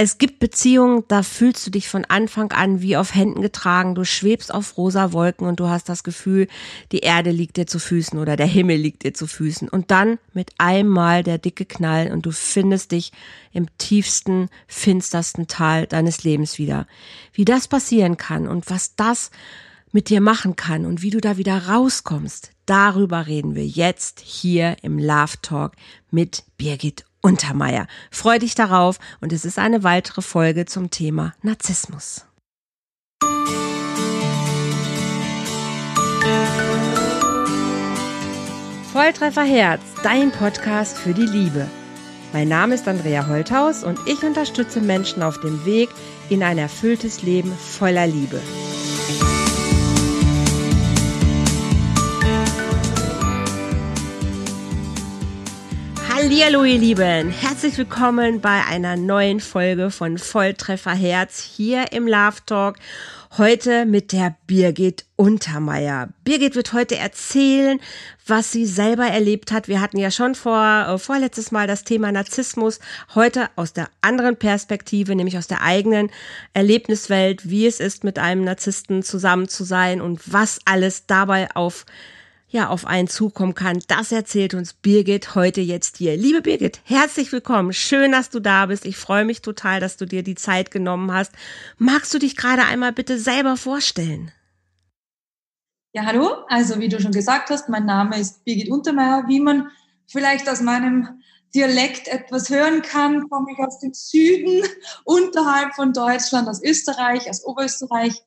es gibt Beziehungen, da fühlst du dich von Anfang an wie auf Händen getragen. Du schwebst auf rosa Wolken und du hast das Gefühl, die Erde liegt dir zu Füßen oder der Himmel liegt dir zu Füßen. Und dann mit einmal der dicke Knall und du findest dich im tiefsten, finstersten Tal deines Lebens wieder. Wie das passieren kann und was das mit dir machen kann und wie du da wieder rauskommst, darüber reden wir jetzt hier im Love Talk mit Birgit Untermeier. Freu dich darauf und es ist eine weitere Folge zum Thema Narzissmus. Volltreffer Herz, dein Podcast für die Liebe. Mein Name ist Andrea Holthaus und ich unterstütze Menschen auf dem Weg in ein erfülltes Leben voller Liebe. Hallihallo, ihr Lieben. Herzlich willkommen bei einer neuen Folge von Volltreffer Herz hier im Love Talk. Heute mit der Birgit Untermeier. Birgit wird heute erzählen, was sie selber erlebt hat. Wir hatten ja schon vor, äh, vorletztes Mal das Thema Narzissmus. Heute aus der anderen Perspektive, nämlich aus der eigenen Erlebniswelt, wie es ist, mit einem Narzissten zusammen zu sein und was alles dabei auf ja auf einen zukommen kann. Das erzählt uns Birgit heute jetzt hier. Liebe Birgit, herzlich willkommen. Schön, dass du da bist. Ich freue mich total, dass du dir die Zeit genommen hast. Magst du dich gerade einmal bitte selber vorstellen? Ja, hallo. Also wie du schon gesagt hast, mein Name ist Birgit Untermeier. Wie man vielleicht aus meinem Dialekt etwas hören kann, komme ich aus dem Süden, unterhalb von Deutschland, aus Österreich, aus Oberösterreich.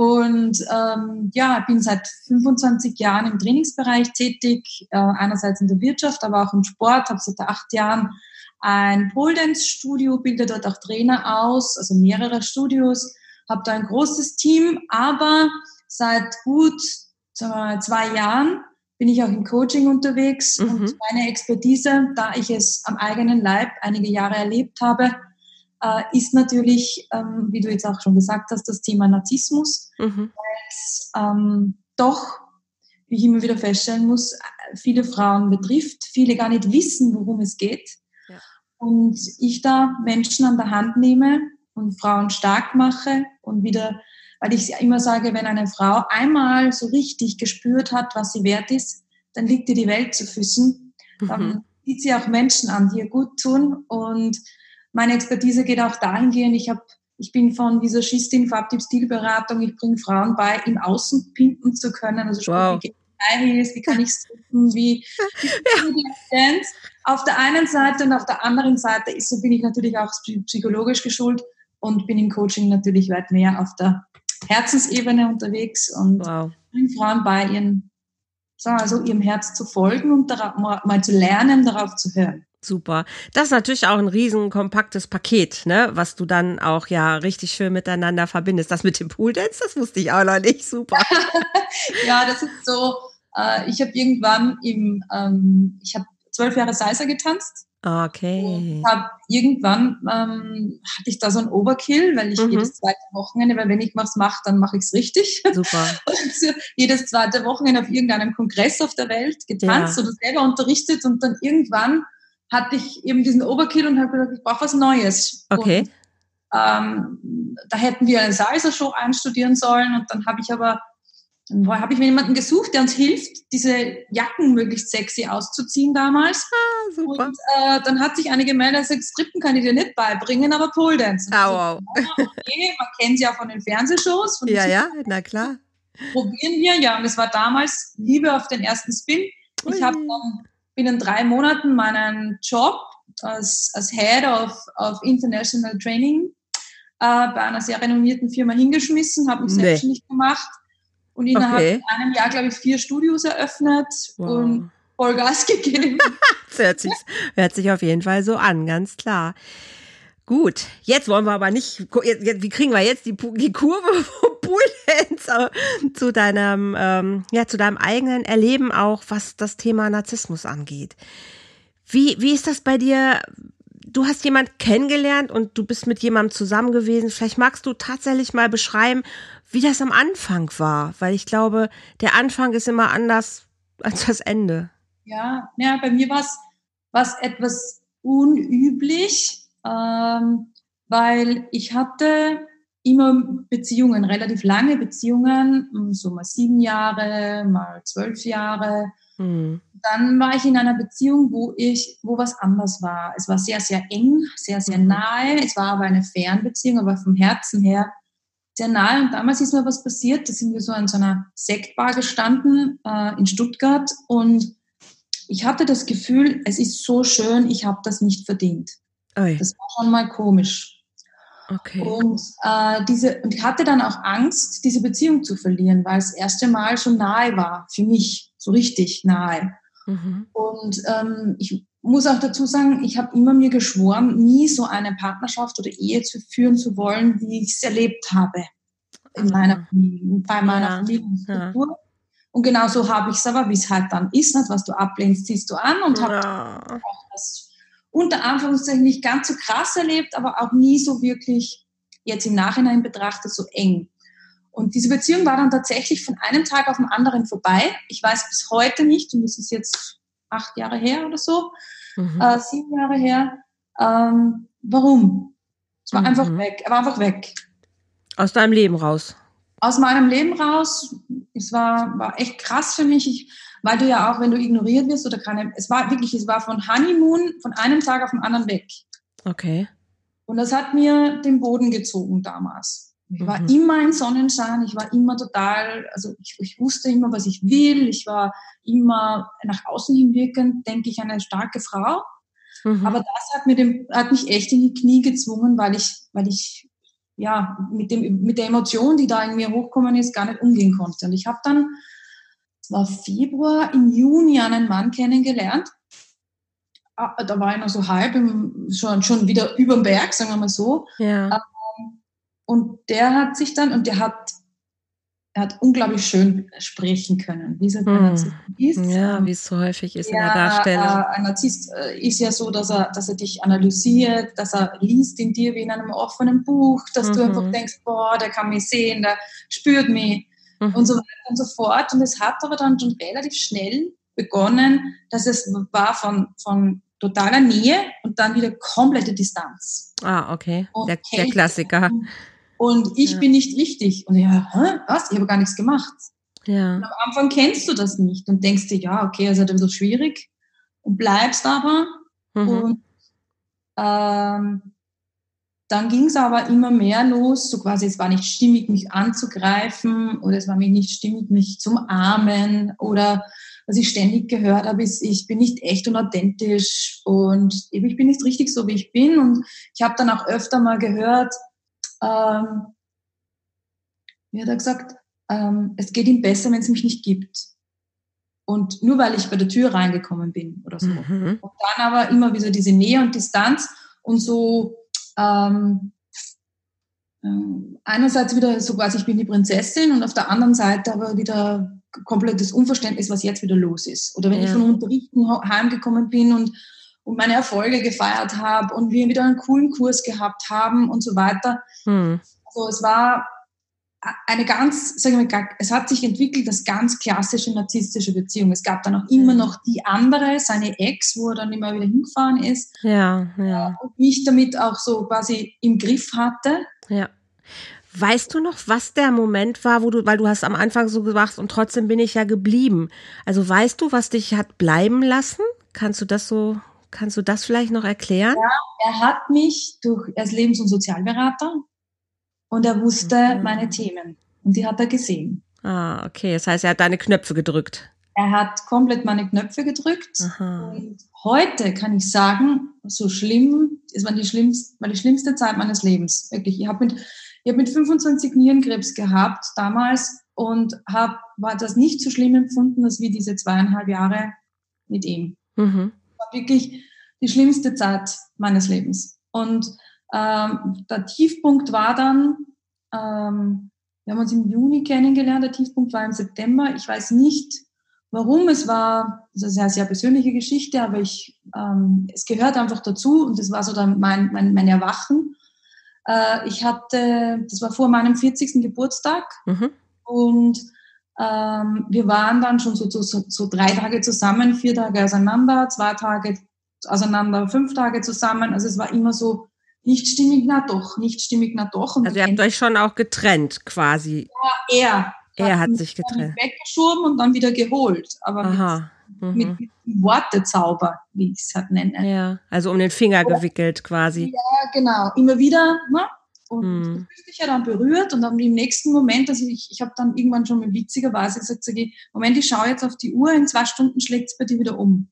Und ähm, ja, bin seit 25 Jahren im Trainingsbereich tätig, äh, einerseits in der Wirtschaft, aber auch im Sport. Habe seit acht Jahren ein Pole Dance Studio, bilde dort auch Trainer aus, also mehrere Studios. Habe da ein großes Team, aber seit gut zwei Jahren bin ich auch im Coaching unterwegs mhm. und meine Expertise, da ich es am eigenen Leib einige Jahre erlebt habe, äh, ist natürlich, ähm, wie du jetzt auch schon gesagt hast, das Thema Narzissmus, mhm. weil es ähm, doch, wie ich immer wieder feststellen muss, viele Frauen betrifft, viele gar nicht wissen, worum es geht. Ja. Und ich da Menschen an der Hand nehme und Frauen stark mache und wieder, weil ich immer sage, wenn eine Frau einmal so richtig gespürt hat, was sie wert ist, dann liegt ihr die Welt zu Füßen. Dann mhm. sieht sie auch Menschen an, die ihr gut tun und meine Expertise geht auch dahingehend, ich habe ich bin von Visagistin, Farbtyp-Stilberatung. Ich bringe Frauen bei, im Außen pimpen zu können. Also wow. wie Heels, wie kann ich strippen, wie, wie ja. Auf der einen Seite und auf der anderen Seite ist, so bin ich natürlich auch psychologisch geschult und bin im Coaching natürlich weit mehr auf der Herzensebene unterwegs und wow. bringe Frauen bei, ihren, sagen wir so, ihrem Herz zu folgen und darauf, mal zu lernen, darauf zu hören. Super. Das ist natürlich auch ein riesen kompaktes Paket, ne, was du dann auch ja richtig schön miteinander verbindest. Das mit dem Pool Dance, das wusste ich auch noch nicht. Super. ja, das ist so. Äh, ich habe irgendwann im, ähm, ich habe zwölf Jahre Salsa getanzt. Okay. Hab irgendwann ähm, hatte ich da so ein Overkill, weil ich mhm. jedes zweite Wochenende, weil wenn ich was mache, dann mache ich es richtig. Super. und jedes zweite Wochenende auf irgendeinem Kongress auf der Welt getanzt ja. oder selber unterrichtet und dann irgendwann hatte ich eben diesen Overkill und habe gesagt, ich brauche was Neues. Okay. Und, ähm, da hätten wir eine Salsa-Show einstudieren sollen und dann habe ich aber habe ich mir jemanden gesucht, der uns hilft, diese Jacken möglichst sexy auszuziehen damals. Ah, super. Und äh, dann hat sich eine gemeldet, sagt, Strippen kann ich dir nicht beibringen, aber Pole Dance. Wow. So, okay, man kennt sie ja von den Fernsehshows. Von ja, ja, na klar. Probieren wir, ja. Und es war damals Liebe auf den ersten Spin. Ich habe dann binnen drei Monaten meinen Job als, als Head of, of International Training äh, bei einer sehr renommierten Firma hingeschmissen, habe mich nee. selbstständig gemacht und innerhalb okay. einem Jahr, glaube ich, vier Studios eröffnet wow. und Vollgas gegeben. das hört sich, hört sich auf jeden Fall so an, ganz klar. Gut, jetzt wollen wir aber nicht, wie kriegen wir jetzt die, die Kurve vom Pool zu deinem, ähm, ja, zu deinem eigenen Erleben auch, was das Thema Narzissmus angeht. Wie, wie ist das bei dir? Du hast jemand kennengelernt und du bist mit jemandem zusammen gewesen. Vielleicht magst du tatsächlich mal beschreiben, wie das am Anfang war, weil ich glaube, der Anfang ist immer anders als das Ende. Ja, ja, bei mir war es etwas unüblich ähm, weil ich hatte immer Beziehungen, relativ lange Beziehungen, so mal sieben Jahre, mal zwölf Jahre. Mhm. Dann war ich in einer Beziehung, wo ich, wo was anders war. Es war sehr, sehr eng, sehr, sehr mhm. nahe. Es war aber eine Fernbeziehung, aber vom Herzen her sehr nahe. Und damals ist mir was passiert. Da sind wir so an so einer Sektbar gestanden äh, in Stuttgart und ich hatte das Gefühl, es ist so schön, ich habe das nicht verdient. Oi. Das war schon mal komisch. Okay. Und, äh, diese, und ich hatte dann auch Angst, diese Beziehung zu verlieren, weil es das erste Mal schon nahe war, für mich, so richtig nahe. Mhm. Und ähm, ich muss auch dazu sagen, ich habe immer mir geschworen, nie so eine Partnerschaft oder Ehe zu führen zu wollen, wie ich es erlebt habe in meiner, bei meiner ja. Familienstruktur. Ja. Und genau so habe ich es aber, wie es halt dann ist, nicht? was du ablehnst, ziehst du an und habe ja. auch das unter Anführungszeichen nicht ganz so krass erlebt, aber auch nie so wirklich jetzt im Nachhinein betrachtet so eng. Und diese Beziehung war dann tatsächlich von einem Tag auf den anderen vorbei. Ich weiß bis heute nicht, und das ist jetzt acht Jahre her oder so, mhm. äh, sieben Jahre her, ähm, warum. Es war mhm. einfach weg. Er war einfach weg. Aus deinem Leben raus. Aus meinem Leben raus. Es war, war echt krass für mich. Ich, weil du ja auch, wenn du ignoriert wirst oder keine, es war wirklich, es war von Honeymoon von einem Tag auf den anderen weg. Okay. Und das hat mir den Boden gezogen damals. Ich war mhm. immer ein Sonnenschein, ich war immer total, also ich, ich, wusste immer, was ich will, ich war immer nach außen hin wirkend, denke ich, eine starke Frau. Mhm. Aber das hat, mir den, hat mich echt in die Knie gezwungen, weil ich, weil ich ja mit, dem, mit der Emotion, die da in mir hochkommen ist, gar nicht umgehen konnte. Und ich habe dann war Februar, im Juni einen Mann kennengelernt. Ah, da war ich noch so halb, im, schon, schon wieder über dem Berg, sagen wir mal so. Ja. Ähm, und der hat sich dann, und der hat, er hat unglaublich schön sprechen können, wie es ein hm. Narzisst ist. Ja, wie es so häufig ist ja, in der Darstellung. Äh, ein Narzisst äh, ist ja so, dass er, dass er dich analysiert, dass er liest in dir wie in einem offenen Buch, dass mhm. du einfach denkst, boah, der kann mich sehen, der spürt mich mhm. und so weiter und so fort. Und es hat aber dann schon relativ schnell begonnen, dass es war von, von totaler Nähe und dann wieder komplette Distanz. Ah, okay. Der, der, Klassiker. Und ich ja. bin nicht richtig. Und ja, hä, was? Ich habe gar nichts gemacht. Ja. Und am Anfang kennst du das nicht und denkst dir, ja, okay, es ist halt ein bisschen schwierig und bleibst aber. Mhm. Und ähm, dann ging es aber immer mehr los, so quasi, es war nicht stimmig, mich anzugreifen oder es war mir nicht stimmig, mich zum Armen oder was ich ständig gehört habe, ist, ich bin nicht echt und authentisch und ich bin nicht richtig so, wie ich bin. Und ich habe dann auch öfter mal gehört, ähm, wie hat er gesagt, ähm, es geht ihm besser, wenn es mich nicht gibt. Und nur weil ich bei der Tür reingekommen bin oder so. Mhm. Und dann aber immer wieder diese Nähe und Distanz und so ähm, ähm, einerseits wieder so quasi, ich bin die Prinzessin und auf der anderen Seite aber wieder komplettes Unverständnis, was jetzt wieder los ist. Oder wenn ja. ich von Unterrichten heimgekommen bin und, und meine Erfolge gefeiert habe und wir wieder einen coolen Kurs gehabt haben und so weiter. Hm. Also es war eine ganz, sagen wir, es hat sich entwickelt als ganz klassische narzisstische Beziehung. Es gab dann auch immer noch die andere, seine Ex, wo er dann immer wieder hingefahren ist. Ja, ja. Und mich damit auch so quasi im Griff hatte. Ja. Weißt du noch, was der Moment war, wo du, weil du hast am Anfang so gesagt und trotzdem bin ich ja geblieben. Also weißt du, was dich hat bleiben lassen? Kannst du das so, kannst du das vielleicht noch erklären? Ja, er hat mich durch, er ist Lebens- und Sozialberater und er wusste mhm. meine Themen und die hat er gesehen. Ah, okay. Das heißt, er hat deine Knöpfe gedrückt. Er hat komplett meine Knöpfe gedrückt. Aha. Und heute kann ich sagen, so schlimm, es war die schlimmste, war die schlimmste Zeit meines Lebens. Wirklich. Ich habe mit, ich hab mit 25 Nierenkrebs gehabt damals und habe war das nicht so schlimm empfunden, als wie diese zweieinhalb Jahre mit ihm. Mhm. War wirklich die schlimmste Zeit meines Lebens. Und ähm, der Tiefpunkt war dann, ähm, wir haben uns im Juni kennengelernt, der Tiefpunkt war im September. Ich weiß nicht, warum. Es war das ist eine sehr persönliche Geschichte, aber ich, ähm, es gehört einfach dazu und das war so dann mein, mein, mein Erwachen. Äh, ich hatte, das war vor meinem 40. Geburtstag mhm. und ähm, wir waren dann schon so, so, so drei Tage zusammen, vier Tage auseinander, zwei Tage auseinander, fünf Tage zusammen. Also es war immer so nicht stimmig, na doch, nicht stimmig, na doch. Und also ihr habt euch schon auch getrennt quasi. Ja, er. Er hat sich getrennt. Weggeschoben und dann wieder geholt. Aber Aha. Mit, mhm. mit, mit Wortezauber, wie ich es halt nenne. Ja, also um den Finger Oder, gewickelt quasi. Ja, genau. Immer wieder, ne? Und mhm. das sich ja dann berührt und dann im nächsten Moment, also ich, ich habe dann irgendwann schon mit witziger Weise gesagt, sag ich, Moment, ich schaue jetzt auf die Uhr, in zwei Stunden schlägt es bei dir wieder um.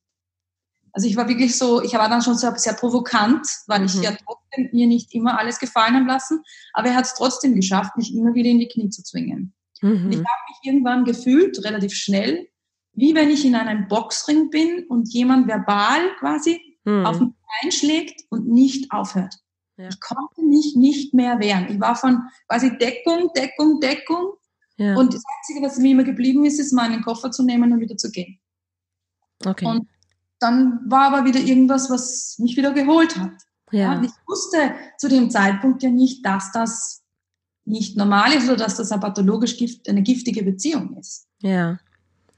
Also ich war wirklich so, ich war dann schon sehr, sehr provokant, weil mhm. ich ja trotzdem mir nicht immer alles gefallen haben lassen, aber er hat es trotzdem geschafft, mich immer wieder in die Knie zu zwingen. Mhm. Und ich habe mich irgendwann gefühlt, relativ schnell, wie wenn ich in einem Boxring bin und jemand verbal quasi mhm. auf mich einschlägt und nicht aufhört. Ja. Ich konnte mich nicht mehr wehren. Ich war von quasi Deckung, Deckung, Deckung. Ja. Und das Einzige, was mir immer geblieben ist, ist meinen Koffer zu nehmen und wieder zu gehen. Okay. Und dann war aber wieder irgendwas, was mich wieder geholt hat. Ja. ja. ich wusste zu dem Zeitpunkt ja nicht, dass das nicht normal ist oder dass das eine pathologisch gift, eine giftige Beziehung ist. Ja.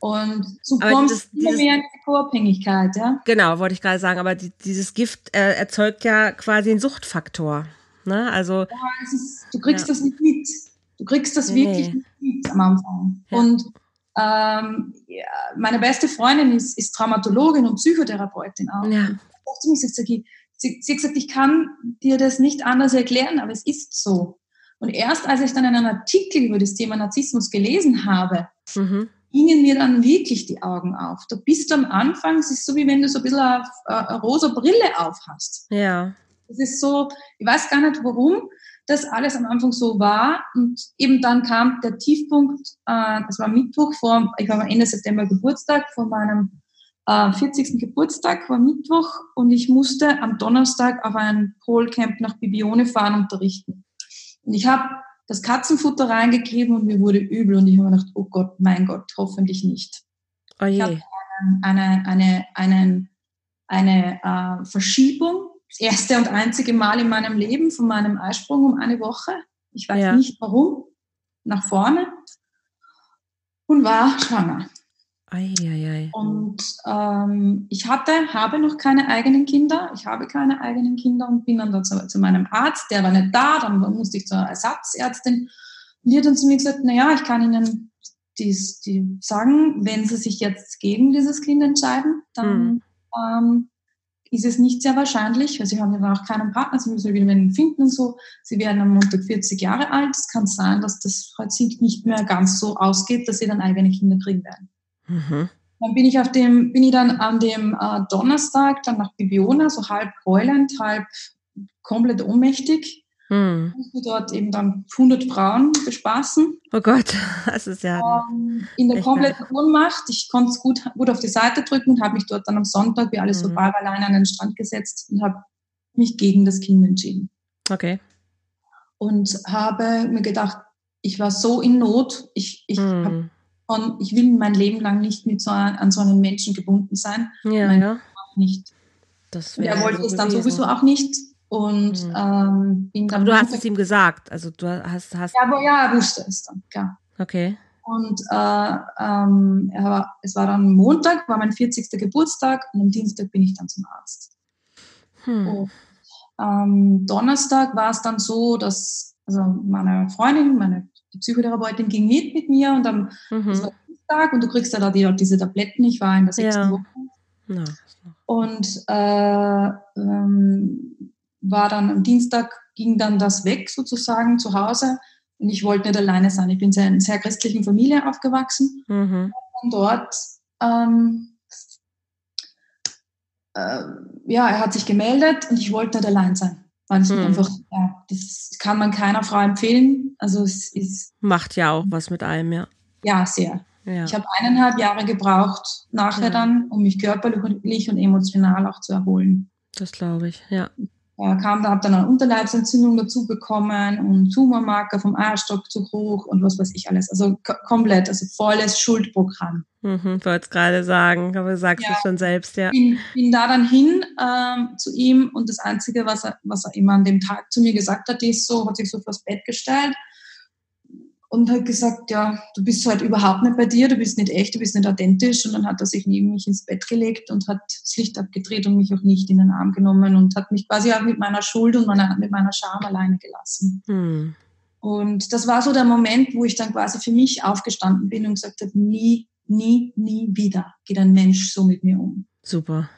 Und so aber kommst dieses, immer mehr in die Co-Abhängigkeit, ja? Genau, wollte ich gerade sagen, aber die, dieses Gift äh, erzeugt ja quasi einen Suchtfaktor. Ne? Also, ja, ist, du kriegst ja. das nicht mit. Du kriegst das nee. wirklich nicht mit am Anfang. Ja. Und ähm, meine beste Freundin ist, ist Traumatologin und Psychotherapeutin auch. Ja. Sie, sie, sie hat gesagt, ich kann dir das nicht anders erklären, aber es ist so. Und erst als ich dann einen Artikel über das Thema Narzissmus gelesen habe, mhm gingen mir dann wirklich die Augen auf. Du bist am Anfang, es ist so wie wenn du so ein bisschen eine, eine rosa Brille auf hast. Ja. Es ist so, ich weiß gar nicht warum das alles am Anfang so war. Und eben dann kam der Tiefpunkt, äh, das war Mittwoch vor, ich war Ende September Geburtstag, vor meinem äh, 40. Geburtstag war Mittwoch und ich musste am Donnerstag auf ein Polcamp nach Bibione fahren unterrichten. Und ich habe das Katzenfutter reingegeben und mir wurde übel und ich habe mir gedacht, oh Gott, mein Gott, hoffentlich nicht. Oh je. Ich habe eine, eine, eine, eine äh, Verschiebung, das erste und einzige Mal in meinem Leben von meinem Eisprung um eine Woche. Ich weiß ja. nicht warum, nach vorne und war schwanger. Ei, ei, ei. Und ähm, ich hatte, habe noch keine eigenen Kinder. Ich habe keine eigenen Kinder und bin dann zu, zu meinem Arzt, der war nicht da, dann musste ich zur Ersatzärztin. Und die hat dann zu mir gesagt, naja, ich kann Ihnen dies, die sagen, wenn Sie sich jetzt gegen dieses Kind entscheiden, dann mhm. ähm, ist es nicht sehr wahrscheinlich, weil Sie haben ja auch keinen Partner, Sie müssen wieder einen finden und so. Sie werden am Montag 40 Jahre alt. Es kann sein, dass das heute nicht mehr ganz so ausgeht, dass Sie dann eigene Kinder kriegen werden. Mhm. Dann bin ich auf dem, bin ich dann an dem äh, Donnerstag dann nach Bibiona, so halb heulend, halb komplett ohnmächtig. Mhm. Und dort eben dann 100 Frauen bespaßen. Oh Gott, das ist ja. Ähm, in der kompletten. Ohnmacht. Ich konnte es gut, gut auf die Seite drücken und habe mich dort dann am Sonntag, wie alles mhm. so war, alleine an den Strand gesetzt und habe mich gegen das Kind entschieden. Okay. Und habe mir gedacht, ich war so in Not. Ich, ich habe von, ich will mein Leben lang nicht mit so, an so einen Menschen gebunden sein. Ja, mein ja. Nicht. Das und er wollte so es dann sowieso auch nicht. Und mhm. ähm, bin dann. Aber du hast es ihm gesagt. Also du hast. hast ja, aber ja, er wusste es dann, klar. Okay. Und äh, ähm, war, es war dann Montag, war mein 40. Geburtstag und am Dienstag bin ich dann zum Arzt. Hm. Und, ähm, Donnerstag war es dann so, dass also meine Freundin, meine die Psychotherapeutin ging mit mit mir und am mhm. Dienstag und du kriegst ja da die, diese Tabletten. Ich war in der sechsten ja. Woche. Ja. Und äh, ähm, war dann am Dienstag, ging dann das weg sozusagen zu Hause und ich wollte nicht alleine sein. Ich bin in einer sehr christlichen Familie aufgewachsen mhm. und dort ähm, äh, ja, er hat sich gemeldet und ich wollte nicht allein sein. Weil es hm. einfach, ja, das kann man keiner Frau empfehlen. Also es ist. Macht ja auch was mit einem, ja. Ja, sehr. Ja. Ich habe eineinhalb Jahre gebraucht, nachher ja. dann, um mich körperlich und emotional auch zu erholen. Das glaube ich, ja äh, kam da, habe dann eine Unterleibsentzündung dazu bekommen und Tumormarker vom Eierstock zu hoch und was weiß ich alles. Also komplett, also volles Schuldprogramm. Mhm, wollte es gerade sagen, aber du sagst ja, es schon selbst, ja. Bin, bin da dann hin ähm, zu ihm und das Einzige, was er, was er immer an dem Tag zu mir gesagt hat, ist so, hat sich so vors Bett gestellt und hat gesagt, ja, du bist halt überhaupt nicht bei dir, du bist nicht echt, du bist nicht authentisch. Und dann hat er sich neben mich ins Bett gelegt und hat das Licht abgedreht und mich auch nicht in den Arm genommen und hat mich quasi auch mit meiner Schuld und meiner, mit meiner Scham alleine gelassen. Hm. Und das war so der Moment, wo ich dann quasi für mich aufgestanden bin und gesagt habe, nie, nie, nie wieder geht ein Mensch so mit mir um. Super.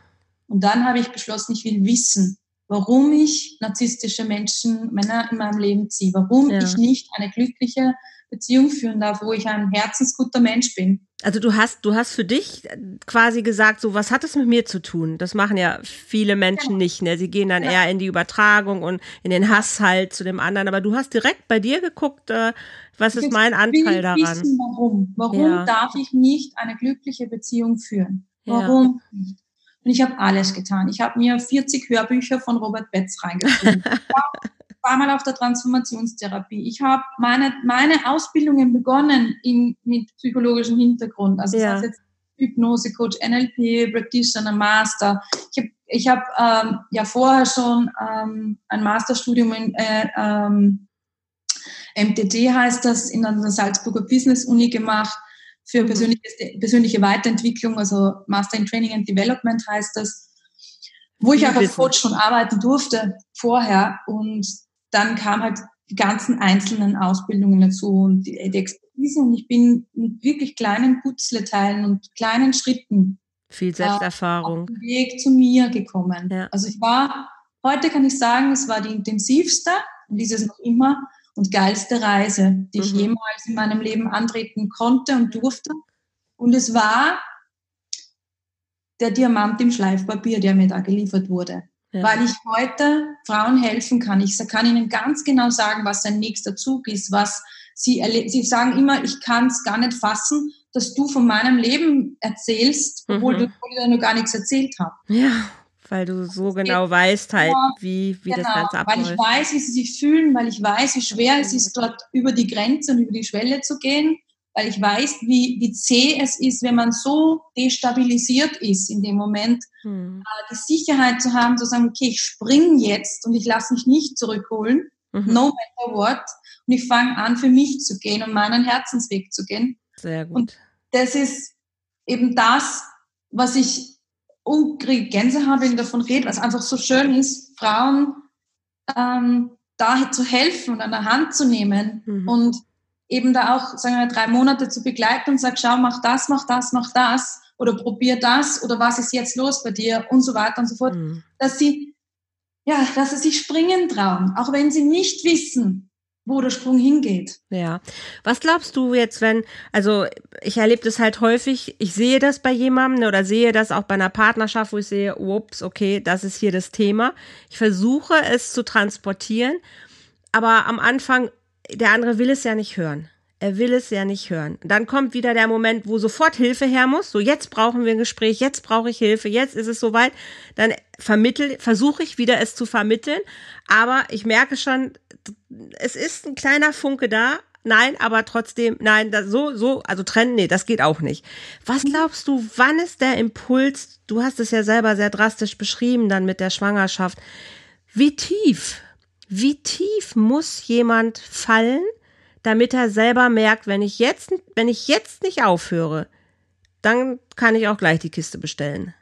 Und dann habe ich beschlossen, ich will wissen, warum ich narzisstische Menschen, Männer in meinem Leben ziehe, warum ja. ich nicht eine glückliche Beziehung führen darf, wo ich ein herzensguter Mensch bin. Also du hast, du hast für dich quasi gesagt, so was hat es mit mir zu tun? Das machen ja viele Menschen ja. nicht. Ne? Sie gehen dann ja. eher in die Übertragung und in den Hass halt zu dem anderen. Aber du hast direkt bei dir geguckt, äh, was ist mein Anteil daran? Wissen, warum? Warum ja. darf ich nicht eine glückliche Beziehung führen? Warum nicht? Und ich habe alles getan. Ich habe mir 40 Hörbücher von Robert Betz reingeschrieben. War mal auf der Transformationstherapie. Ich habe meine, meine Ausbildungen begonnen in, mit psychologischem Hintergrund. Also ja. das heißt jetzt Hypnose, Coach, NLP, Practitioner, Master. Ich habe ich hab, ähm, ja vorher schon ähm, ein Masterstudium in äh, ähm, MTD heißt das, in der Salzburger Business Uni gemacht für mhm. persönliche, persönliche Weiterentwicklung, also Master in Training and Development heißt das, wo ich auch als Coach schon arbeiten durfte vorher und dann kam halt die ganzen einzelnen Ausbildungen dazu und die, die Expertise und ich bin mit wirklich kleinen Putzleteilen und kleinen Schritten viel Selbsterfahrung äh, auf den Weg zu mir gekommen. Ja. Also ich war, heute kann ich sagen, es war die intensivste und dieses noch immer und geilste Reise, die mhm. ich jemals in meinem Leben antreten konnte und durfte. Und es war der Diamant im Schleifpapier, der mir da geliefert wurde ja. weil ich heute Frauen helfen kann. Ich kann ihnen ganz genau sagen, was ein nächster Zug ist, was sie Sie sagen immer, ich kann es gar nicht fassen, dass du von meinem Leben erzählst, obwohl, mhm. du, dir noch gar nichts erzählt habe. Ja, weil du so das genau weißt halt, wie, wie genau, das Ganze abläuft. Weil ich weiß, wie sie sich fühlen, weil ich weiß, wie schwer es ist, dort über die Grenze und über die Schwelle zu gehen weil ich weiß, wie, wie zäh es ist, wenn man so destabilisiert ist in dem Moment, hm. äh, die Sicherheit zu haben, zu sagen, okay, ich spring jetzt und ich lasse mich nicht zurückholen, mhm. no matter what, und ich fange an, für mich zu gehen und meinen Herzensweg zu gehen. Sehr gut. Und das ist eben das, was ich unkrieg Gänsehaut, wenn ich davon rede, was einfach so schön ist, Frauen ähm, da zu helfen und an der Hand zu nehmen mhm. und eben da auch, sagen wir, drei Monate zu begleiten und sag, schau, mach das, mach das, mach das oder probier das oder was ist jetzt los bei dir und so weiter und so fort, mhm. dass sie, ja, dass sie sich springen trauen, auch wenn sie nicht wissen, wo der Sprung hingeht. Ja. Was glaubst du jetzt, wenn, also ich erlebe das halt häufig, ich sehe das bei jemandem oder sehe das auch bei einer Partnerschaft, wo ich sehe, ups, okay, das ist hier das Thema. Ich versuche es zu transportieren, aber am Anfang der andere will es ja nicht hören. Er will es ja nicht hören. Dann kommt wieder der Moment, wo sofort Hilfe her muss. So, jetzt brauchen wir ein Gespräch, jetzt brauche ich Hilfe, jetzt ist es soweit. Dann vermittel, versuche ich wieder es zu vermitteln. Aber ich merke schon, es ist ein kleiner Funke da. Nein, aber trotzdem, nein, das, so, so, also trennen, nee, das geht auch nicht. Was glaubst du, wann ist der Impuls? Du hast es ja selber sehr drastisch beschrieben dann mit der Schwangerschaft. Wie tief wie tief muss jemand fallen, damit er selber merkt, wenn ich jetzt, wenn ich jetzt nicht aufhöre, dann kann ich auch gleich die Kiste bestellen.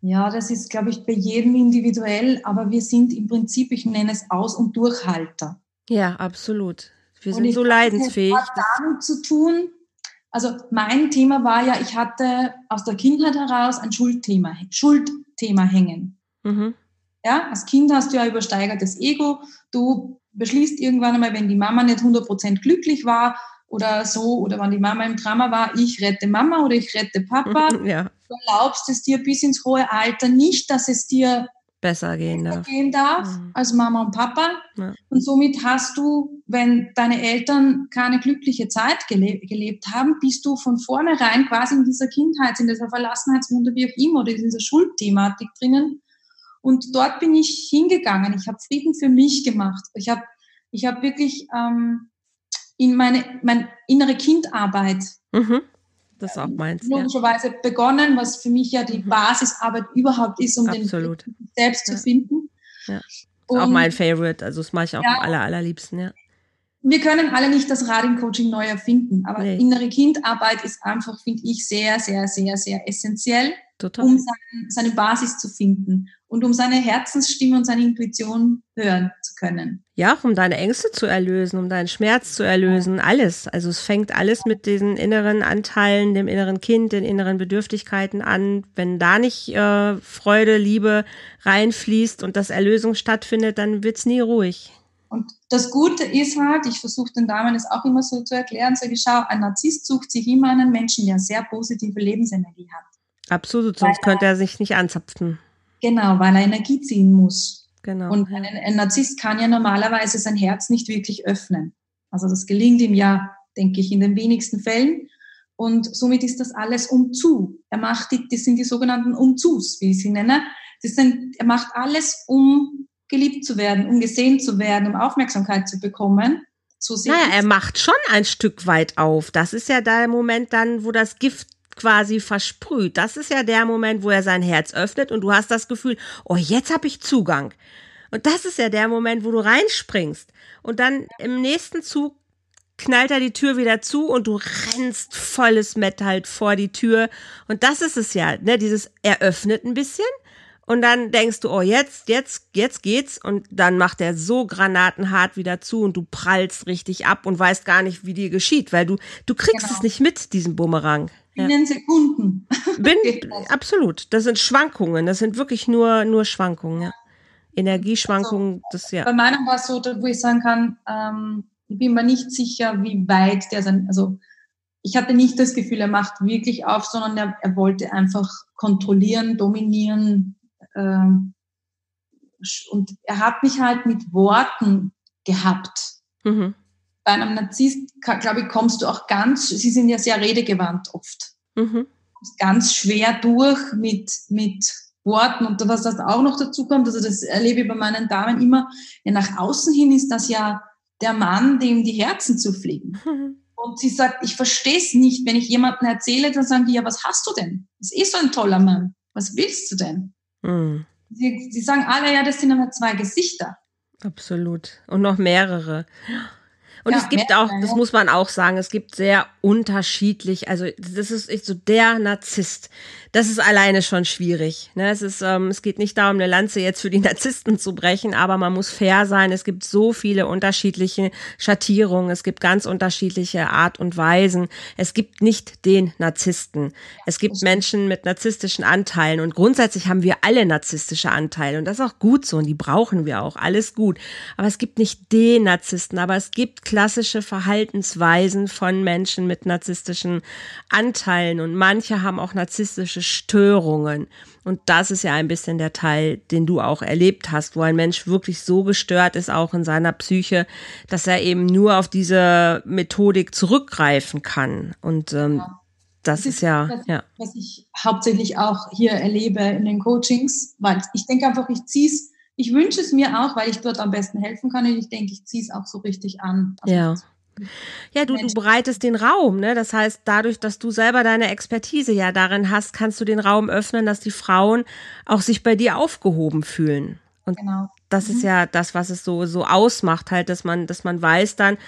Ja, das ist, glaube ich, bei jedem individuell, aber wir sind im Prinzip, ich nenne es Aus- und Durchhalter. Ja, absolut. Wir sind so leidensfähig. Das hat damit zu tun, also mein Thema war ja, ich hatte aus der Kindheit heraus ein Schuldthema, Schuldthema hängen. Mhm. Ja, als Kind hast du ja übersteigertes Ego. Du beschließt irgendwann einmal, wenn die Mama nicht 100% glücklich war oder so, oder wenn die Mama im Drama war, ich rette Mama oder ich rette Papa. Ja. Du erlaubst es dir bis ins hohe Alter nicht, dass es dir besser gehen besser darf, gehen darf mhm. als Mama und Papa. Ja. Und somit hast du, wenn deine Eltern keine glückliche Zeit gele gelebt haben, bist du von vornherein quasi in dieser Kindheit, in dieser Verlassenheitswunde, wie auch immer, oder in dieser Schuldthematik drinnen und dort bin ich hingegangen. Ich habe Frieden für mich gemacht. Ich habe ich hab wirklich ähm, in meine, meine innere Kindarbeit mhm. das auch meinst, logischerweise ja. begonnen, was für mich ja die mhm. Basisarbeit überhaupt ist, um Absolut. den selbst ja. zu finden. Ja. Ist und, auch mein Favorite, also das mache ich auch ja, am aller, allerliebsten, ja. wir können alle nicht das Rad im Coaching neu erfinden, aber nee. innere Kindarbeit ist einfach, finde ich, sehr, sehr, sehr, sehr essentiell, Total. um sein, seine Basis zu finden und um seine Herzensstimme und seine Intuition hören zu können. Ja, um deine Ängste zu erlösen, um deinen Schmerz zu erlösen, alles. Also es fängt alles mit diesen inneren Anteilen, dem inneren Kind, den inneren Bedürftigkeiten an. Wenn da nicht äh, Freude, Liebe reinfließt und das Erlösung stattfindet, dann wird's nie ruhig. Und das Gute ist halt, ich versuche den Damen es auch immer so zu erklären, so schau, ein Narzisst sucht sich immer einen Menschen, der sehr positive Lebensenergie hat. Absolut, sonst weil könnte er sich nicht anzapfen. Genau, weil er Energie ziehen muss. Genau. Und ein, ein Narzisst kann ja normalerweise sein Herz nicht wirklich öffnen. Also das gelingt ihm ja, denke ich, in den wenigsten Fällen. Und somit ist das alles umzu. Er macht die, das sind die sogenannten Umzus, wie ich sie nenne. Das sind, er macht alles, um geliebt zu werden, um gesehen zu werden, um Aufmerksamkeit zu bekommen. So naja, er macht schon ein Stück weit auf. Das ist ja der Moment dann, wo das Gift quasi versprüht. Das ist ja der Moment, wo er sein Herz öffnet und du hast das Gefühl, oh, jetzt habe ich Zugang. Und das ist ja der Moment, wo du reinspringst. Und dann im nächsten Zug knallt er die Tür wieder zu und du rennst volles Metall vor die Tür. Und das ist es ja, ne? Dieses eröffnet ein bisschen und dann denkst du, oh, jetzt, jetzt, jetzt geht's. Und dann macht er so granatenhart wieder zu und du prallst richtig ab und weißt gar nicht, wie dir geschieht, weil du, du kriegst genau. es nicht mit, diesen Bumerang. Binnen ja. Sekunden. Bin, absolut. Das sind Schwankungen. Das sind wirklich nur, nur Schwankungen, ja. Energieschwankungen, also, das ja. Bei meinem war es so, wo ich sagen kann, ähm, ich bin mir nicht sicher, wie weit der sein, also ich hatte nicht das Gefühl, er macht wirklich auf, sondern er, er wollte einfach kontrollieren, dominieren, ähm, und er hat mich halt mit Worten gehabt. Mhm. Bei einem Narzisst, glaube ich, kommst du auch ganz, sie sind ja sehr redegewandt oft. Mhm. Ganz schwer durch mit, mit Worten und was das auch noch dazu kommt, also das erlebe ich bei meinen Damen immer, ja, nach außen hin ist das ja der Mann, dem die Herzen zu fliegen. Mhm. Und sie sagt, ich verstehe es nicht, wenn ich jemandem erzähle, dann sagen die, ja, was hast du denn? Das ist eh so ein toller Mann. Was willst du denn? Mhm. Sie, sie sagen alle, ja, das sind aber zwei Gesichter. Absolut. Und noch mehrere. Und ja, es gibt auch, das muss man auch sagen, es gibt sehr unterschiedlich, also das ist echt so der Narzisst. Das ist alleine schon schwierig. Ne? Es, ist, ähm, es geht nicht darum, eine Lanze jetzt für die Narzissten zu brechen, aber man muss fair sein. Es gibt so viele unterschiedliche Schattierungen, es gibt ganz unterschiedliche Art und Weisen. Es gibt nicht den Narzissten. Es gibt Menschen mit narzisstischen Anteilen und grundsätzlich haben wir alle narzisstische Anteile und das ist auch gut so und die brauchen wir auch. Alles gut. Aber es gibt nicht den Narzissten, aber es gibt klassische Verhaltensweisen von Menschen mit narzisstischen Anteilen und manche haben auch narzisstische Störungen. Und das ist ja ein bisschen der Teil, den du auch erlebt hast, wo ein Mensch wirklich so gestört ist, auch in seiner Psyche, dass er eben nur auf diese Methodik zurückgreifen kann. Und ähm, ja. das, das, ist, ja, was, ja. Was ich hauptsächlich auch hier erlebe in den Coachings, weil ich denke einfach, ich ziehe es ich wünsche es mir auch, weil ich dort am besten helfen kann und ich denke, ich ziehe es auch so richtig an. Also ja. Ja, du, du bereitest den Raum, ne? Das heißt, dadurch, dass du selber deine Expertise ja darin hast, kannst du den Raum öffnen, dass die Frauen auch sich bei dir aufgehoben fühlen. Und genau. das mhm. ist ja das, was es so, so ausmacht, halt, dass man, dass man weiß dann,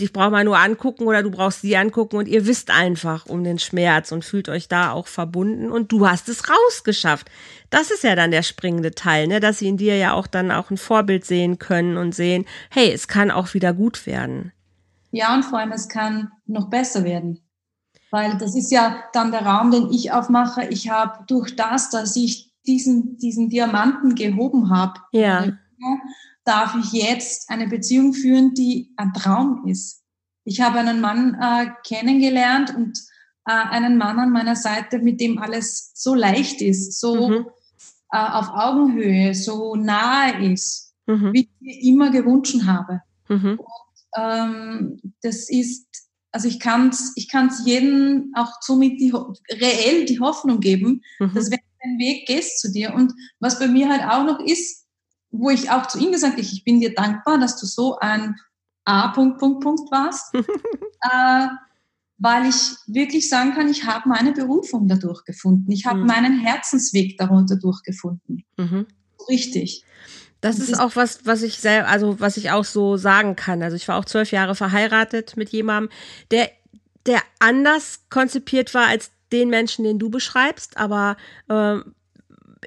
dich braucht man nur angucken oder du brauchst sie angucken und ihr wisst einfach um den Schmerz und fühlt euch da auch verbunden und du hast es rausgeschafft. Das ist ja dann der springende Teil, ne, dass sie in dir ja auch dann auch ein Vorbild sehen können und sehen, hey, es kann auch wieder gut werden. Ja, und vor allem, es kann noch besser werden. Weil das ist ja dann der Raum, den ich aufmache. Ich habe durch das, dass ich diesen, diesen Diamanten gehoben habe, ja. darf ich jetzt eine Beziehung führen, die ein Traum ist. Ich habe einen Mann äh, kennengelernt und äh, einen Mann an meiner Seite, mit dem alles so leicht ist, so mhm. äh, auf Augenhöhe, so nahe ist, mhm. wie ich mir immer gewünscht habe. Mhm. Ähm, das ist, also ich kann es ich kann's jedem auch somit die, reell die Hoffnung geben, mhm. dass wenn du den Weg gehst zu dir und was bei mir halt auch noch ist, wo ich auch zu ihm gesagt habe, ich bin dir dankbar, dass du so ein A. Punkt, Punkt, Punkt warst, äh, weil ich wirklich sagen kann, ich habe meine Berufung dadurch gefunden. Ich habe mhm. meinen Herzensweg darunter durchgefunden. Mhm. Richtig. Das ist auch was, was ich selber, also was ich auch so sagen kann. Also ich war auch zwölf Jahre verheiratet mit jemandem, der, der anders konzipiert war als den Menschen, den du beschreibst, aber äh,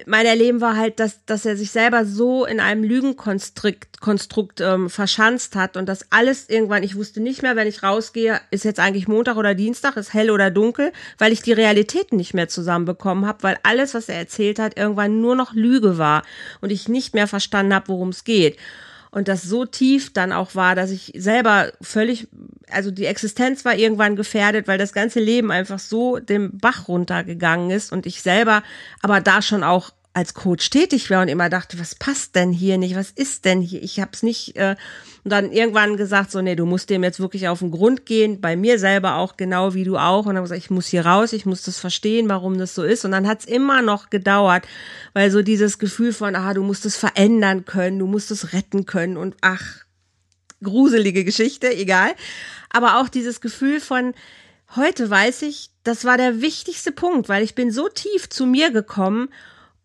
mein Erleben war halt, dass, dass er sich selber so in einem Lügenkonstrukt Konstrukt, ähm, verschanzt hat und das alles irgendwann, ich wusste nicht mehr, wenn ich rausgehe, ist jetzt eigentlich Montag oder Dienstag, ist hell oder dunkel, weil ich die Realitäten nicht mehr zusammenbekommen habe, weil alles, was er erzählt hat, irgendwann nur noch Lüge war und ich nicht mehr verstanden habe, worum es geht und das so tief dann auch war, dass ich selber völlig, also die Existenz war irgendwann gefährdet, weil das ganze Leben einfach so dem Bach runtergegangen ist und ich selber aber da schon auch als Coach tätig war und immer dachte, was passt denn hier nicht, was ist denn hier? Ich habe es nicht äh, und dann irgendwann gesagt, so nee, du musst dem jetzt wirklich auf den Grund gehen, bei mir selber auch genau wie du auch. Und dann gesagt, ich muss hier raus, ich muss das verstehen, warum das so ist. Und dann hat es immer noch gedauert, weil so dieses Gefühl von, ah, du musst es verändern können, du musst es retten können und ach, gruselige Geschichte, egal, aber auch dieses Gefühl von heute weiß ich, das war der wichtigste Punkt, weil ich bin so tief zu mir gekommen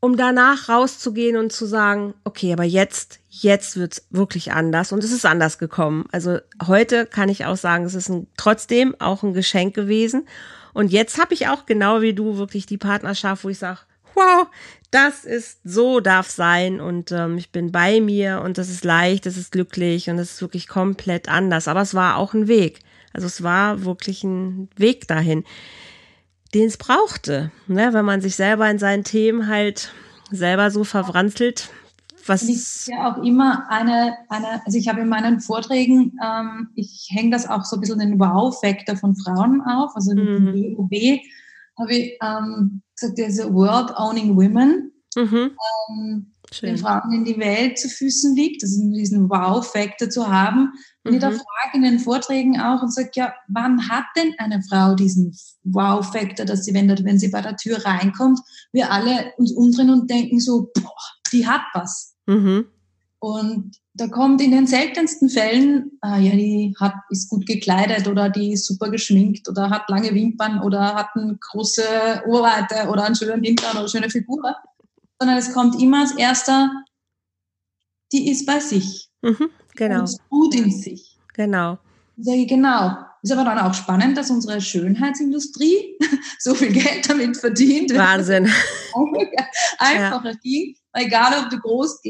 um danach rauszugehen und zu sagen, okay, aber jetzt, jetzt wird's wirklich anders und es ist anders gekommen. Also heute kann ich auch sagen, es ist ein, trotzdem auch ein Geschenk gewesen. Und jetzt habe ich auch genau wie du wirklich die Partnerschaft, wo ich sage, wow, das ist so darf sein und ähm, ich bin bei mir und das ist leicht, das ist glücklich und es ist wirklich komplett anders. Aber es war auch ein Weg. Also es war wirklich ein Weg dahin den es brauchte. Ne? Wenn man sich selber in seinen Themen halt selber so verwranzelt. Was ist ja auch immer eine, eine, also ich habe in meinen Vorträgen, ähm, ich hänge das auch so ein bisschen den Wow-Faktor von Frauen auf, also mhm. mit WOW habe ich ähm, gesagt, diese World Owning Women. Mhm. Ähm, den Frauen in die Welt zu Füßen liegt, also diesen Wow-Faktor zu haben. Und mhm. ich da frage in den Vorträgen auch und sage, ja, wann hat denn eine Frau diesen Wow-Faktor, dass sie, wenn, wenn sie bei der Tür reinkommt, wir alle uns umdrehen und denken so, boah, die hat was. Mhm. Und da kommt in den seltensten Fällen, ah, ja, die hat, ist gut gekleidet oder die ist super geschminkt oder hat lange Wimpern oder hat eine große Ohrweite oder einen schönen Hintern oder eine schöne Figur sondern es kommt immer als erster, die ist bei sich. Mhm, genau. Und gut in sich. Genau. Ich sage, genau. Ist aber dann auch spannend, dass unsere Schönheitsindustrie so viel Geld damit verdient. Wahnsinn. Einfacher ja. ging. Egal, ob du groß,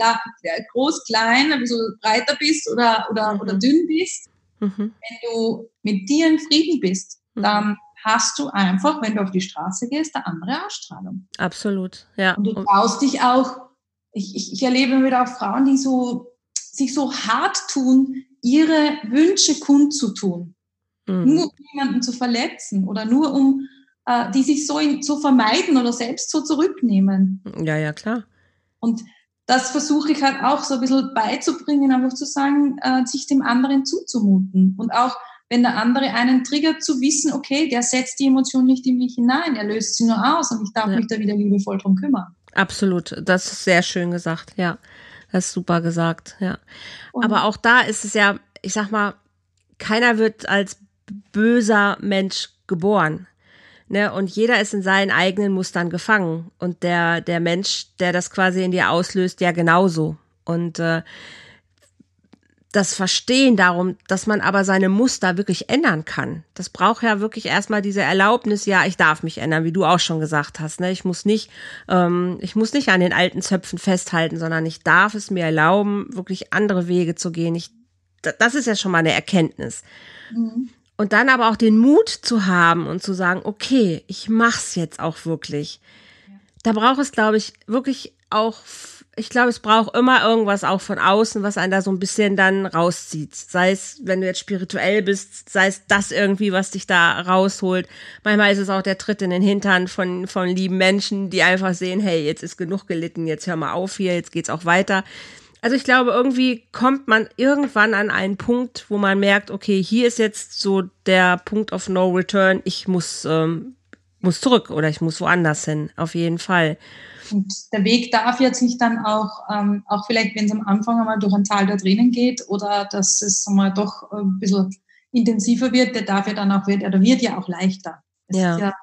groß, klein, ein bisschen breiter bist oder, oder, mhm. oder dünn bist. Mhm. Wenn du mit dir in Frieden bist, mhm. dann hast du einfach, wenn du auf die Straße gehst, eine andere Ausstrahlung. Absolut, ja. Und du traust dich auch, ich, ich, ich erlebe wieder auch Frauen, die so, sich so hart tun, ihre Wünsche kundzutun. Mhm. Nur um jemanden zu verletzen oder nur um, äh, die sich so, in, so vermeiden oder selbst so zurücknehmen. Ja, ja, klar. Und das versuche ich halt auch so ein bisschen beizubringen, einfach zu sagen, äh, sich dem anderen zuzumuten und auch wenn der andere einen triggert, zu wissen, okay, der setzt die Emotion nicht in mich hinein, er löst sie nur aus und ich darf ja. mich da wieder liebevoll drum kümmern. Absolut, das ist sehr schön gesagt, ja. Das ist super gesagt, ja. Und Aber auch da ist es ja, ich sag mal, keiner wird als böser Mensch geboren. Ne, und jeder ist in seinen eigenen Mustern gefangen. Und der, der Mensch, der das quasi in dir auslöst, ja genauso. Und äh, das Verstehen darum, dass man aber seine Muster wirklich ändern kann. Das braucht ja wirklich erstmal diese Erlaubnis, ja, ich darf mich ändern, wie du auch schon gesagt hast. Ne? Ich muss nicht, ähm, ich muss nicht an den alten Zöpfen festhalten, sondern ich darf es mir erlauben, wirklich andere Wege zu gehen. Ich, das ist ja schon mal eine Erkenntnis. Mhm. Und dann aber auch den Mut zu haben und zu sagen, okay, ich mach's jetzt auch wirklich. Da braucht es, glaube ich, wirklich auch ich glaube, es braucht immer irgendwas auch von außen, was einen da so ein bisschen dann rauszieht. Sei es, wenn du jetzt spirituell bist, sei es das irgendwie, was dich da rausholt. Manchmal ist es auch der Tritt in den Hintern von, von lieben Menschen, die einfach sehen, hey, jetzt ist genug gelitten, jetzt hör mal auf hier, jetzt geht's auch weiter. Also ich glaube, irgendwie kommt man irgendwann an einen Punkt, wo man merkt, okay, hier ist jetzt so der Punkt of No Return. Ich muss, ähm, muss zurück oder ich muss woanders hin. Auf jeden Fall. Und der Weg darf jetzt nicht dann auch, ähm, auch vielleicht, wenn es am Anfang einmal durch ein Tal der Tränen geht oder dass es einmal doch ein bisschen intensiver wird, der darf ja dann auch, wird, oder wird ja auch leichter. Es ja. Ist ja,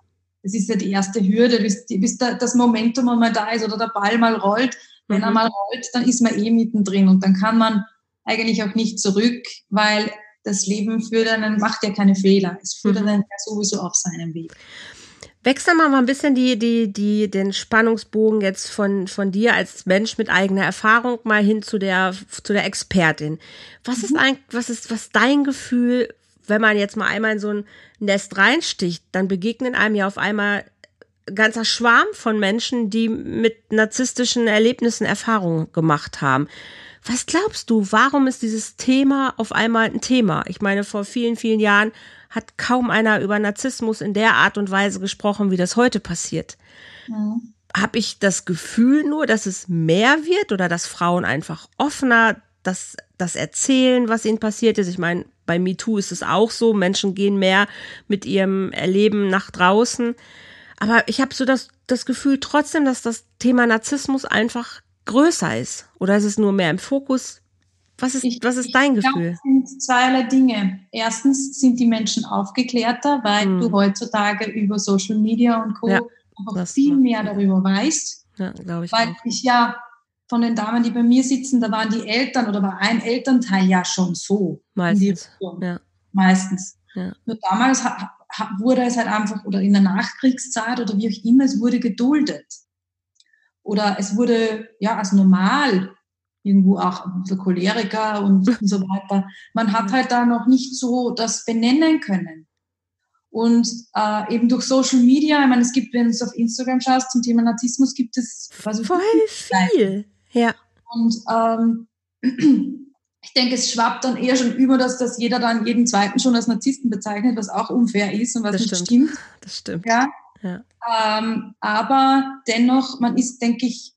es ist ja die erste Hürde, bis, bis das Momentum einmal da ist oder der Ball mal rollt, Wenn er mal rollt, dann ist man eh mittendrin und dann kann man eigentlich auch nicht zurück, weil das Leben führt einen, macht ja keine Fehler. Es führt mhm. einen ja sowieso auf seinem Weg. Wechseln wir mal ein bisschen die, die, die, den Spannungsbogen jetzt von, von dir als Mensch mit eigener Erfahrung mal hin zu der, zu der Expertin. Was ist mhm. ein, was ist, was dein Gefühl, wenn man jetzt mal einmal in so ein Nest reinsticht, dann begegnen einem ja auf einmal ganzer Schwarm von Menschen, die mit narzisstischen Erlebnissen Erfahrungen gemacht haben. Was glaubst du, warum ist dieses Thema auf einmal ein Thema? Ich meine, vor vielen, vielen Jahren hat kaum einer über Narzissmus in der Art und Weise gesprochen, wie das heute passiert. Mhm. Habe ich das Gefühl nur, dass es mehr wird oder dass Frauen einfach offener das, das erzählen, was ihnen passiert ist? Ich meine, bei MeToo ist es auch so, Menschen gehen mehr mit ihrem Erleben nach draußen. Aber ich habe so das, das Gefühl trotzdem, dass das Thema Narzissmus einfach größer ist. Oder ist es nur mehr im Fokus? Was ist, ich, was ist dein ich Gefühl? Es sind zweierlei Dinge. Erstens sind die Menschen aufgeklärter, weil hm. du heutzutage über Social Media und Co. Ja, einfach viel mehr darüber weißt. Ja, glaube ich. Weil auch. ich ja von den Damen, die bei mir sitzen, da waren die Eltern oder war ein Elternteil ja schon so. Meistens. Ja. Meistens. Ja. Nur damals wurde es halt einfach, oder in der Nachkriegszeit oder wie auch immer, es wurde geduldet. Oder es wurde ja als normal irgendwo auch der Choleriker und, und so weiter. Man hat halt da noch nicht so das benennen können. Und äh, eben durch Social Media, ich meine, es gibt, wenn du es auf Instagram schaust, zum Thema Narzissmus gibt es also voll viel. Ja. Und ähm, ich denke, es schwappt dann eher schon über, dass das jeder dann jeden zweiten schon als Narzissten bezeichnet, was auch unfair ist und was das nicht stimmt. stimmt. Das stimmt. Ja. ja. Ähm, aber dennoch, man ist, denke ich,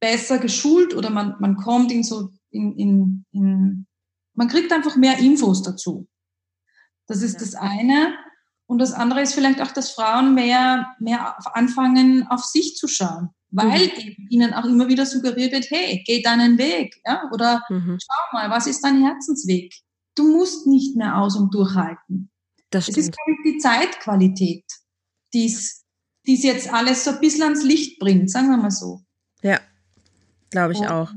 besser geschult oder man, man kommt in so, in, in, in, man kriegt einfach mehr Infos dazu. Das ist ja. das eine. Und das andere ist vielleicht auch, dass Frauen mehr, mehr anfangen, auf sich zu schauen weil mhm. ihnen auch immer wieder suggeriert wird, hey, geh deinen Weg, ja, oder mhm. schau mal, was ist dein Herzensweg? Du musst nicht mehr aus und durchhalten. Das stimmt. Es ist, glaube ich, die Zeitqualität, die es jetzt alles so ein bisschen ans Licht bringt, sagen wir mal so. Ja, glaube ich auch.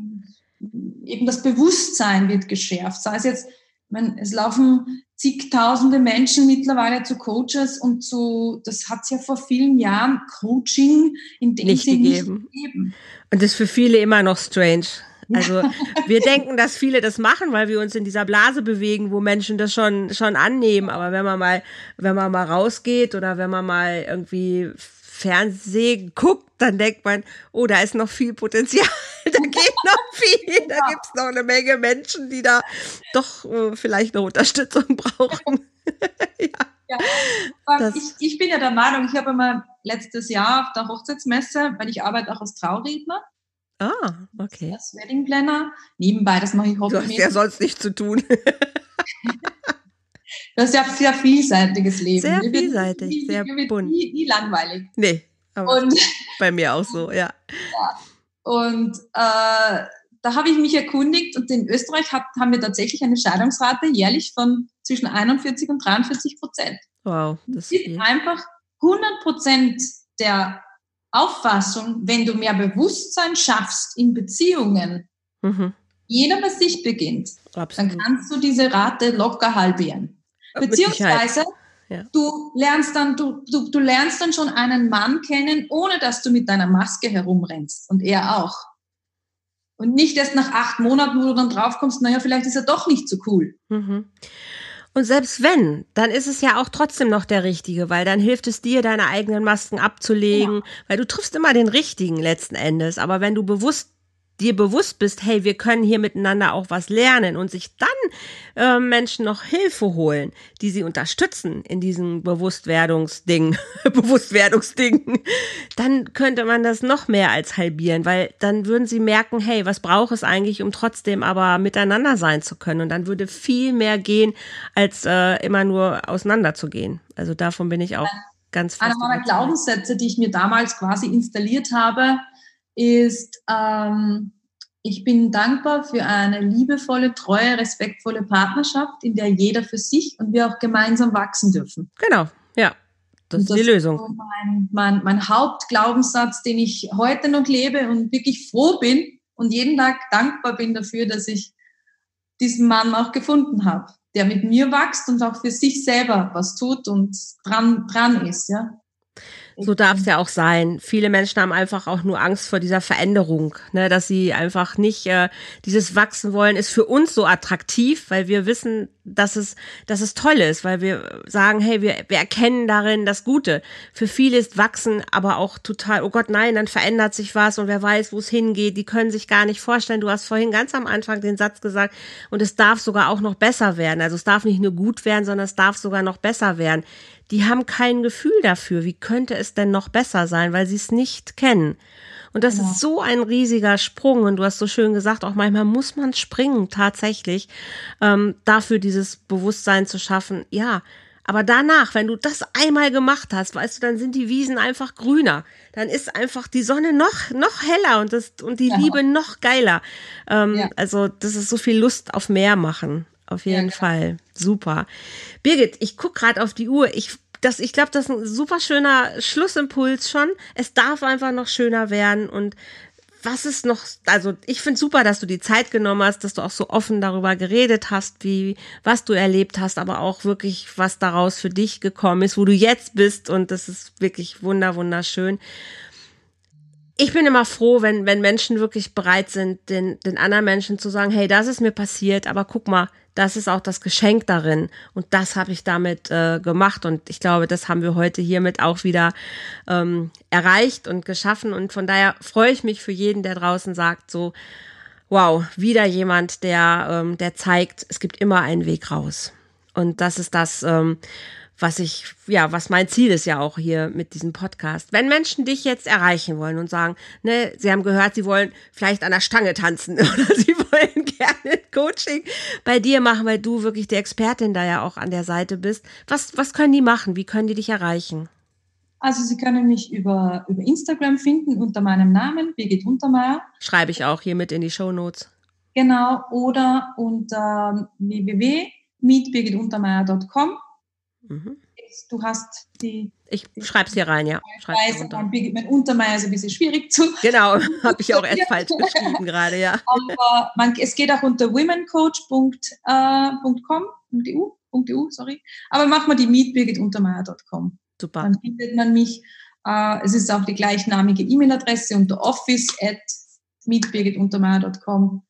Eben das Bewusstsein wird geschärft, sei es jetzt, meine, es laufen zigtausende Menschen mittlerweile zu Coaches und zu, das hat es ja vor vielen Jahren Coaching in dem nicht Sinne gegeben. nicht gegeben. Und das ist für viele immer noch strange. Also wir denken, dass viele das machen, weil wir uns in dieser Blase bewegen, wo Menschen das schon schon annehmen. Aber wenn man mal, wenn man mal rausgeht oder wenn man mal irgendwie Fernsehen guckt, dann denkt man, oh, da ist noch viel Potenzial, da geht noch viel, da gibt es noch eine Menge Menschen, die da doch äh, vielleicht eine Unterstützung brauchen. ja. ja. Ich, ich, bin ja der Meinung, ich habe immer letztes Jahr auf der Hochzeitsmesse, weil ich arbeite auch als Trauredner. Ah, okay. Als Wedding Planner. Nebenbei, das mache ich hobbymäßig. Du hast ja sonst nichts zu tun. Das ist ja ein sehr vielseitiges Leben. Sehr vielseitig, nie, sehr bunt. Nie, nie, langweilig. Nee, aber und, bei mir auch so, ja. ja. Und äh, da habe ich mich erkundigt und in Österreich hat, haben wir tatsächlich eine Scheidungsrate jährlich von zwischen 41 und 43 Prozent. Wow, das ist viel. einfach 100 Prozent der Auffassung, wenn du mehr Bewusstsein schaffst in Beziehungen, mhm. jeder bei sich beginnt, Absolut. dann kannst du diese Rate locker halbieren. Beziehungsweise ja. du lernst dann, du, du, du lernst dann schon einen Mann kennen, ohne dass du mit deiner Maske herumrennst. Und er auch. Und nicht erst nach acht Monaten, wo du dann draufkommst, naja, vielleicht ist er doch nicht so cool. Mhm. Und selbst wenn, dann ist es ja auch trotzdem noch der Richtige, weil dann hilft es dir, deine eigenen Masken abzulegen, ja. weil du triffst immer den Richtigen letzten Endes. Aber wenn du bewusst dir bewusst bist, hey, wir können hier miteinander auch was lernen und sich dann äh, Menschen noch Hilfe holen, die sie unterstützen in diesem Bewusstwerdungsding, Bewusstwerdungsding, dann könnte man das noch mehr als halbieren, weil dann würden sie merken, hey, was braucht es eigentlich, um trotzdem aber miteinander sein zu können? Und dann würde viel mehr gehen, als äh, immer nur auseinanderzugehen. Also davon bin ich auch ganz fest. Einer meiner Glaubenssätze, die ich mir damals quasi installiert habe, ist, ähm, ich bin dankbar für eine liebevolle, treue, respektvolle Partnerschaft, in der jeder für sich und wir auch gemeinsam wachsen dürfen. Genau, ja. Das, das ist die Lösung. So mein, mein, mein Hauptglaubenssatz, den ich heute noch lebe und wirklich froh bin, und jeden Tag dankbar bin dafür, dass ich diesen Mann auch gefunden habe, der mit mir wächst und auch für sich selber was tut und dran, dran ist, ja. So darf es ja auch sein. Viele Menschen haben einfach auch nur Angst vor dieser Veränderung, ne, dass sie einfach nicht äh, dieses wachsen wollen. Ist für uns so attraktiv, weil wir wissen, dass es, dass es toll ist, weil wir sagen, hey, wir, wir erkennen darin das Gute. Für viele ist wachsen aber auch total, oh Gott, nein, dann verändert sich was und wer weiß, wo es hingeht. Die können sich gar nicht vorstellen. Du hast vorhin ganz am Anfang den Satz gesagt und es darf sogar auch noch besser werden. Also es darf nicht nur gut werden, sondern es darf sogar noch besser werden die haben kein Gefühl dafür. Wie könnte es denn noch besser sein, weil sie es nicht kennen? Und das ja. ist so ein riesiger Sprung. Und du hast so schön gesagt, auch manchmal muss man springen, tatsächlich, ähm, dafür dieses Bewusstsein zu schaffen. Ja, aber danach, wenn du das einmal gemacht hast, weißt du, dann sind die Wiesen einfach grüner. Dann ist einfach die Sonne noch, noch heller und, das, und die ja. Liebe noch geiler. Ähm, ja. Also, das ist so viel Lust auf mehr machen. Auf jeden ja, genau. Fall. Super. Birgit, ich guck gerade auf die Uhr. Ich, das, ich glaube, das ist ein super schöner Schlussimpuls schon. Es darf einfach noch schöner werden. Und was ist noch, also ich finde super, dass du die Zeit genommen hast, dass du auch so offen darüber geredet hast, wie, was du erlebt hast, aber auch wirklich, was daraus für dich gekommen ist, wo du jetzt bist. Und das ist wirklich wunder, wunderschön ich bin immer froh, wenn, wenn Menschen wirklich bereit sind, den, den anderen Menschen zu sagen, hey, das ist mir passiert, aber guck mal, das ist auch das Geschenk darin. Und das habe ich damit äh, gemacht. Und ich glaube, das haben wir heute hiermit auch wieder ähm, erreicht und geschaffen. Und von daher freue ich mich für jeden, der draußen sagt, so, wow, wieder jemand, der, ähm, der zeigt, es gibt immer einen Weg raus. Und das ist das, ähm, was ich, ja, was mein Ziel ist ja auch hier mit diesem Podcast. Wenn Menschen dich jetzt erreichen wollen und sagen, ne, sie haben gehört, sie wollen vielleicht an der Stange tanzen oder sie wollen gerne Coaching bei dir machen, weil du wirklich die Expertin da ja auch an der Seite bist. Was, was können die machen? Wie können die dich erreichen? Also Sie können mich über, über Instagram finden unter meinem Namen, Birgit Untermeier. Schreibe ich auch hier mit in die Show Notes. Genau, oder unter www.meetbirgituntermeier.com Mhm. Du hast die. Ich schreibe es hier rein, ja. Weise, mein Untermeier ist ein bisschen schwierig zu. Genau, habe ich auch erst falsch geschrieben gerade, ja. Aber man, es geht auch unter womencoach.com, äh, .eu, sorry. Aber mach mal die meetbirgituntermeier.com. Super. Dann findet man mich. Äh, es ist auch die gleichnamige E-Mail-Adresse unter office at meetbirgituntermeier.com.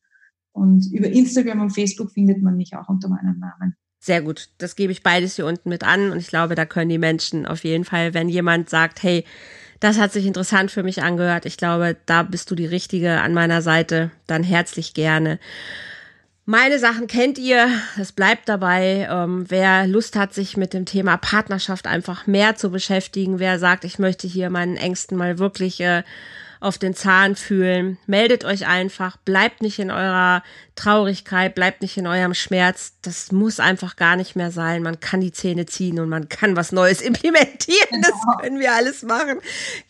Und über Instagram und Facebook findet man mich auch unter meinem Namen. Sehr gut. Das gebe ich beides hier unten mit an und ich glaube, da können die Menschen auf jeden Fall, wenn jemand sagt, hey, das hat sich interessant für mich angehört, ich glaube, da bist du die Richtige an meiner Seite, dann herzlich gerne. Meine Sachen kennt ihr, es bleibt dabei. Ähm, wer Lust hat, sich mit dem Thema Partnerschaft einfach mehr zu beschäftigen, wer sagt, ich möchte hier meinen Ängsten mal wirklich äh, auf den Zahn fühlen. Meldet euch einfach, bleibt nicht in eurer Traurigkeit, bleibt nicht in eurem Schmerz. Das muss einfach gar nicht mehr sein. Man kann die Zähne ziehen und man kann was Neues implementieren. Das genau. können wir alles machen.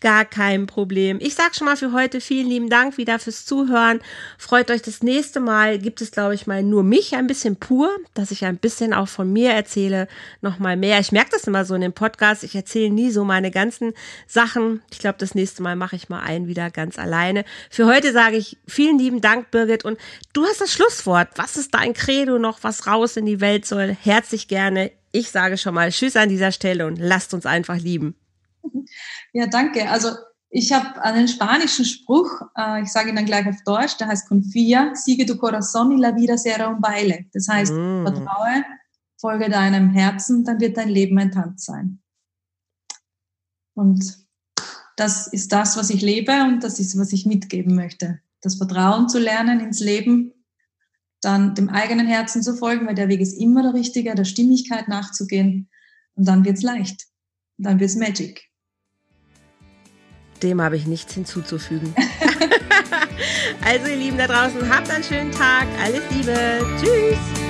Gar kein Problem. Ich sag schon mal für heute vielen lieben Dank wieder fürs Zuhören. Freut euch das nächste Mal. Gibt es, glaube ich, mal nur mich ein bisschen pur, dass ich ein bisschen auch von mir erzähle, noch mal mehr. Ich merke das immer so in dem Podcast. Ich erzähle nie so meine ganzen Sachen. Ich glaube, das nächste Mal mache ich mal einen wieder ganz alleine. Für heute sage ich vielen lieben Dank, Birgit. Und du hast das Schlusswort. Was ist dein Credo noch, was raus in die Welt soll? Herzlich gerne. Ich sage schon mal Tschüss an dieser Stelle und lasst uns einfach lieben. Ja, danke. Also ich habe einen spanischen Spruch, äh, ich sage ihn dann gleich auf Deutsch, der heißt Confia, sigue tu corazón y la vida será un baile. Das heißt, mm. vertraue, folge deinem Herzen, dann wird dein Leben ein Tanz sein. Und das ist das, was ich lebe und das ist, was ich mitgeben möchte. Das Vertrauen zu lernen ins Leben dann dem eigenen Herzen zu folgen, weil der Weg ist immer der richtige, der Stimmigkeit nachzugehen. Und dann wird's leicht. dann wird's Magic. Dem habe ich nichts hinzuzufügen. also ihr Lieben da draußen, habt einen schönen Tag. Alles Liebe. Tschüss.